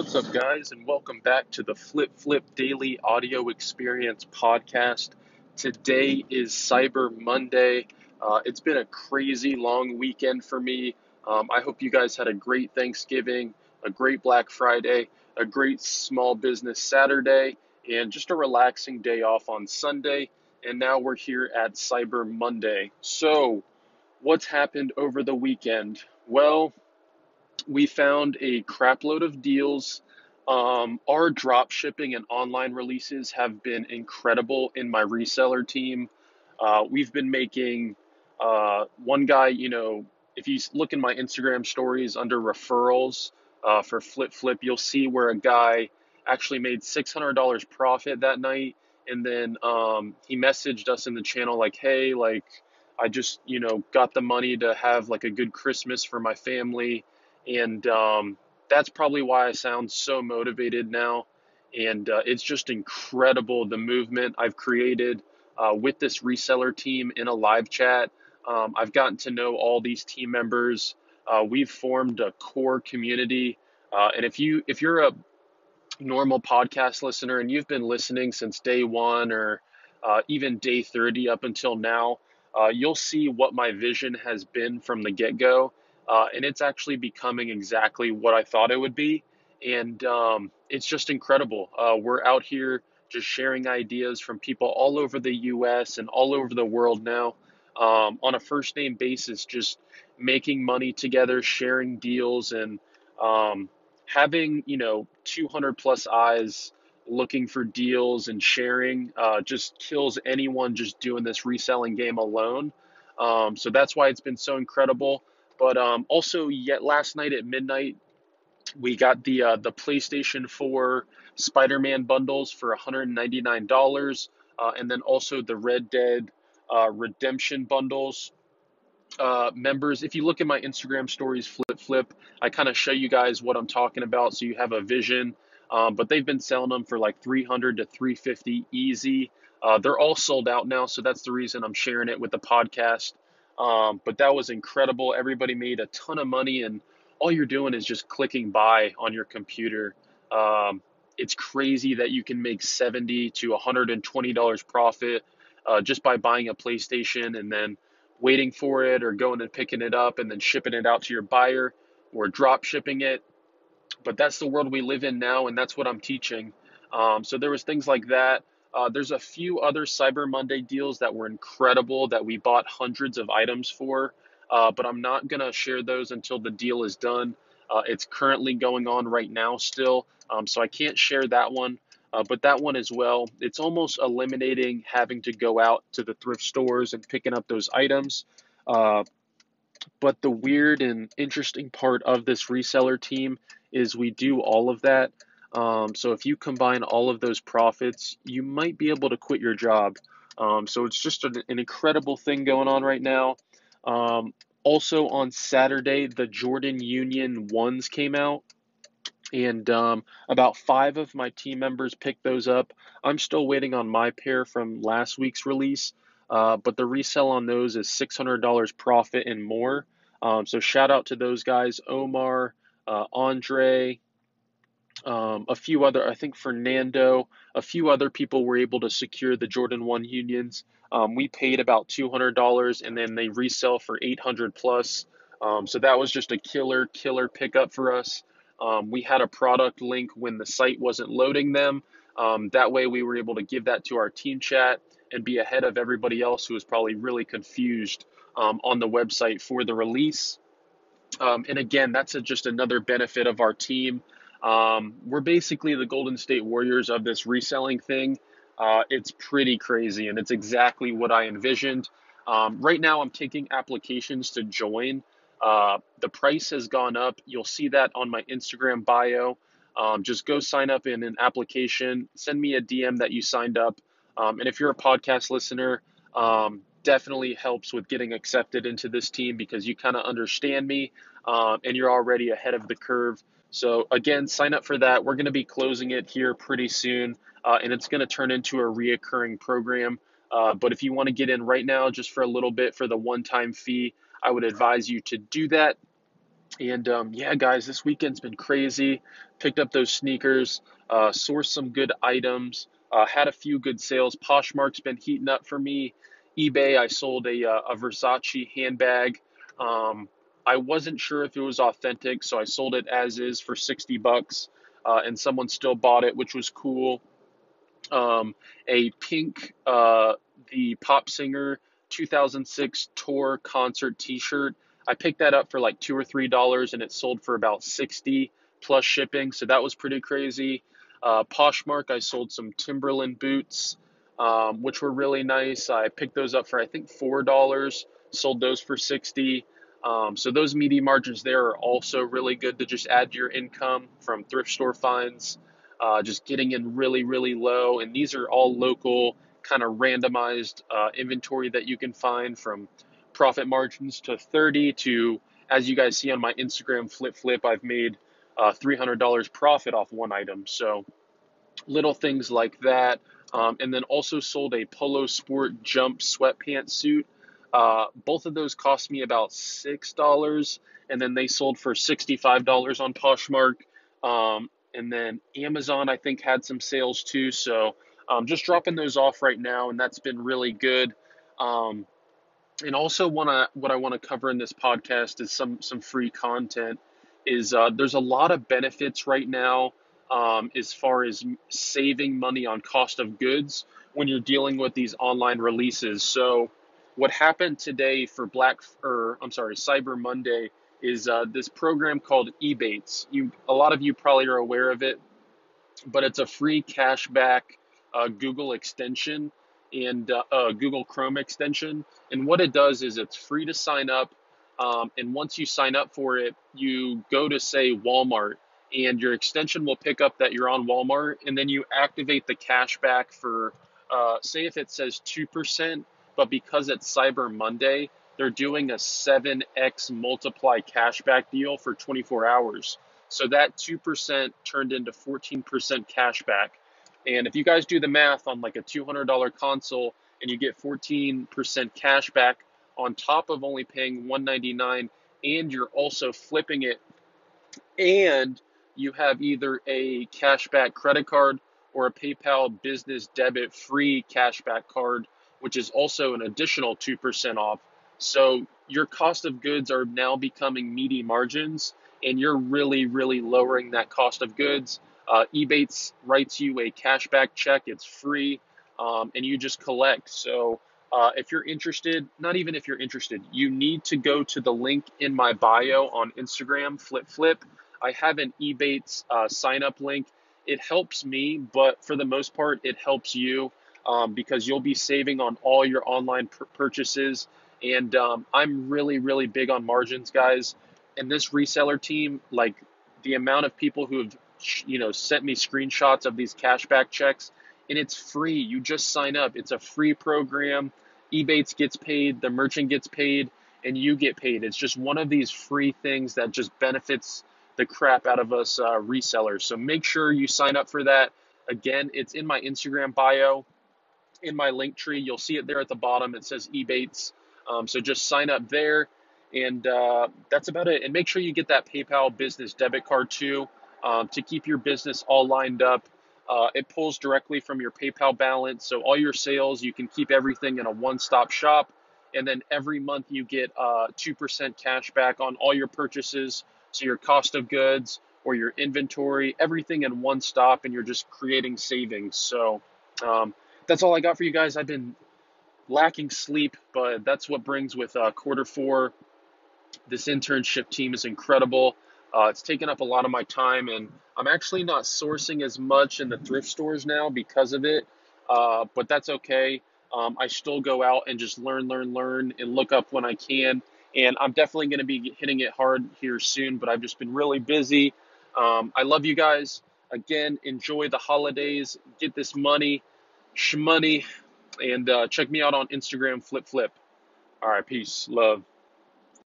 What's up, guys, and welcome back to the Flip Flip Daily Audio Experience podcast. Today is Cyber Monday. Uh, it's been a crazy long weekend for me. Um, I hope you guys had a great Thanksgiving, a great Black Friday, a great small business Saturday, and just a relaxing day off on Sunday. And now we're here at Cyber Monday. So, what's happened over the weekend? Well, we found a crapload of deals. Um, our drop shipping and online releases have been incredible in my reseller team. Uh, we've been making uh, one guy, you know, if you look in my Instagram stories under referrals uh, for Flip Flip, you'll see where a guy actually made $600 profit that night. And then um, he messaged us in the channel like, hey, like, I just, you know, got the money to have like a good Christmas for my family and um, that's probably why I sound so motivated now. And uh, it's just incredible the movement I've created uh, with this reseller team in a live chat. Um, I've gotten to know all these team members. Uh, we've formed a core community. Uh, and if you if you're a normal podcast listener and you've been listening since day one or uh, even day 30 up until now, uh, you'll see what my vision has been from the get go uh, and it's actually becoming exactly what I thought it would be. And um, it's just incredible. Uh, we're out here just sharing ideas from people all over the US and all over the world now um, on a first name basis, just making money together, sharing deals, and um, having, you know, 200 plus eyes looking for deals and sharing uh, just kills anyone just doing this reselling game alone. Um, so that's why it's been so incredible. But um, also, yet last night at midnight, we got the uh, the PlayStation 4 Spider-Man bundles for $199, uh, and then also the Red Dead uh, Redemption bundles. Uh, members, if you look at my Instagram stories, flip flip, I kind of show you guys what I'm talking about, so you have a vision. Um, but they've been selling them for like 300 to 350 easy. Uh, they're all sold out now, so that's the reason I'm sharing it with the podcast. Um, but that was incredible. Everybody made a ton of money, and all you're doing is just clicking buy on your computer. Um, it's crazy that you can make 70 to 120 dollars profit uh, just by buying a PlayStation and then waiting for it, or going and picking it up and then shipping it out to your buyer, or drop shipping it. But that's the world we live in now, and that's what I'm teaching. Um, so there was things like that. Uh, there's a few other Cyber Monday deals that were incredible that we bought hundreds of items for, uh, but I'm not going to share those until the deal is done. Uh, it's currently going on right now still, um, so I can't share that one. Uh, but that one as well, it's almost eliminating having to go out to the thrift stores and picking up those items. Uh, but the weird and interesting part of this reseller team is we do all of that um, so if you combine all of those profits, you might be able to quit your job. Um, so it's just an, an, incredible thing going on right now. Um, also on Saturday, the Jordan Union ones came out, and um, about five of my team members picked those up. I'm still waiting on my pair from last week's release, uh, but the resale on those is $600 profit and more. Um, so shout out to those guys, Omar, uh, Andre, um, a few other, I think Fernando, a few other people were able to secure the Jordan 1 unions. Um, we paid about $200 and then they resell for 800 plus. Um, so that was just a killer, killer pickup for us. Um, we had a product link when the site wasn't loading them. Um, that way we were able to give that to our team chat and be ahead of everybody else who was probably really confused um, on the website for the release. and again, that's a, just another benefit of our team. Um, we're basically the Golden State Warriors of this reselling thing. Uh, it's pretty crazy, and it's exactly what I envisioned. Um, right now, I'm taking applications to join. Uh, the price has gone up. You'll see that on my Instagram bio. Um, just go sign up in an application. Send me a DM that you signed up. Um, and if you're a podcast listener, um, definitely helps with getting accepted into this team because you kind of understand me um, and you're already ahead of the curve. So again, sign up for that. We're going to be closing it here pretty soon, uh, and it's going to turn into a reoccurring program. Uh, but if you want to get in right now, just for a little bit for the one-time fee, I would advise you to do that. And um, yeah, guys, this weekend's been crazy. Picked up those sneakers, uh, sourced some good items, uh, had a few good sales. Poshmark's been heating up for me. eBay, I sold a, uh, a Versace handbag. Um, I wasn't sure if it was authentic, so I sold it as is for 60 bucks, uh, and someone still bought it, which was cool. Um, a pink, uh, the pop singer 2006 tour concert T-shirt. I picked that up for like two or three dollars, and it sold for about 60 plus shipping. So that was pretty crazy. Uh, Poshmark, I sold some Timberland boots, um, which were really nice. I picked those up for I think four dollars. Sold those for 60. Um, so those media margins there are also really good to just add to your income from thrift store finds. Uh, just getting in really, really low, and these are all local kind of randomized uh, inventory that you can find from profit margins to 30 to, as you guys see on my Instagram flip flip, I've made uh, $300 profit off one item. So little things like that. Um, and then also sold a Polo Sport Jump sweatpants suit. Uh, both of those cost me about $6, and then they sold for $65 on Poshmark. Um, and then Amazon, I think, had some sales too. So um, just dropping those off right now, and that's been really good. Um, and also, wanna what I want to cover in this podcast is some some free content. Is uh, there's a lot of benefits right now um, as far as saving money on cost of goods when you're dealing with these online releases. So, what happened today for Black or I'm sorry, Cyber Monday is uh, this program called Ebates. You a lot of you probably are aware of it, but it's a free cashback uh, Google extension and uh, uh, Google Chrome extension. And what it does is it's free to sign up. Um, and once you sign up for it, you go to say Walmart, and your extension will pick up that you're on Walmart, and then you activate the cashback for, uh, say, if it says two percent, but because it's Cyber Monday, they're doing a 7x multiply cashback deal for 24 hours. So that 2% turned into 14% cashback. And if you guys do the math on like a $200 console and you get 14% cashback on top of only paying 199 and you're also flipping it and you have either a cashback credit card or a PayPal business debit free cashback card, which is also an additional 2% off. So your cost of goods are now becoming meaty margins and you're really, really lowering that cost of goods uh, Ebates writes you a cashback check. It's free, um, and you just collect. So uh, if you're interested, not even if you're interested, you need to go to the link in my bio on Instagram, Flip Flip. I have an Ebates uh, sign up link. It helps me, but for the most part, it helps you um, because you'll be saving on all your online purchases. And um, I'm really, really big on margins, guys. And this reseller team, like the amount of people who have you know, sent me screenshots of these cashback checks, and it's free. You just sign up. It's a free program. Ebates gets paid, the merchant gets paid, and you get paid. It's just one of these free things that just benefits the crap out of us uh, resellers. So make sure you sign up for that. Again, it's in my Instagram bio, in my link tree. You'll see it there at the bottom. It says Ebates. Um, so just sign up there, and uh, that's about it. And make sure you get that PayPal business debit card too um, to keep your business all lined up. Uh, it pulls directly from your PayPal balance. So all your sales, you can keep everything in a one-stop shop. And then every month you get uh, 2% cash back on all your purchases. So your cost of goods or your inventory, everything in one stop, and you're just creating savings. So um, that's all I got for you guys. I've been lacking sleep, but that's what brings with uh, quarter four. This internship team is incredible. Uh, it's taken up a lot of my time, and I'm actually not sourcing as much in the thrift stores now because of it. Uh, but that's okay. Um, I still go out and just learn, learn, learn, and look up when I can. And I'm definitely going to be hitting it hard here soon, but I've just been really busy. Um, I love you guys. Again, enjoy the holidays. Get this money, shmoney, and uh, check me out on Instagram, Flip Flip. All right, peace, love.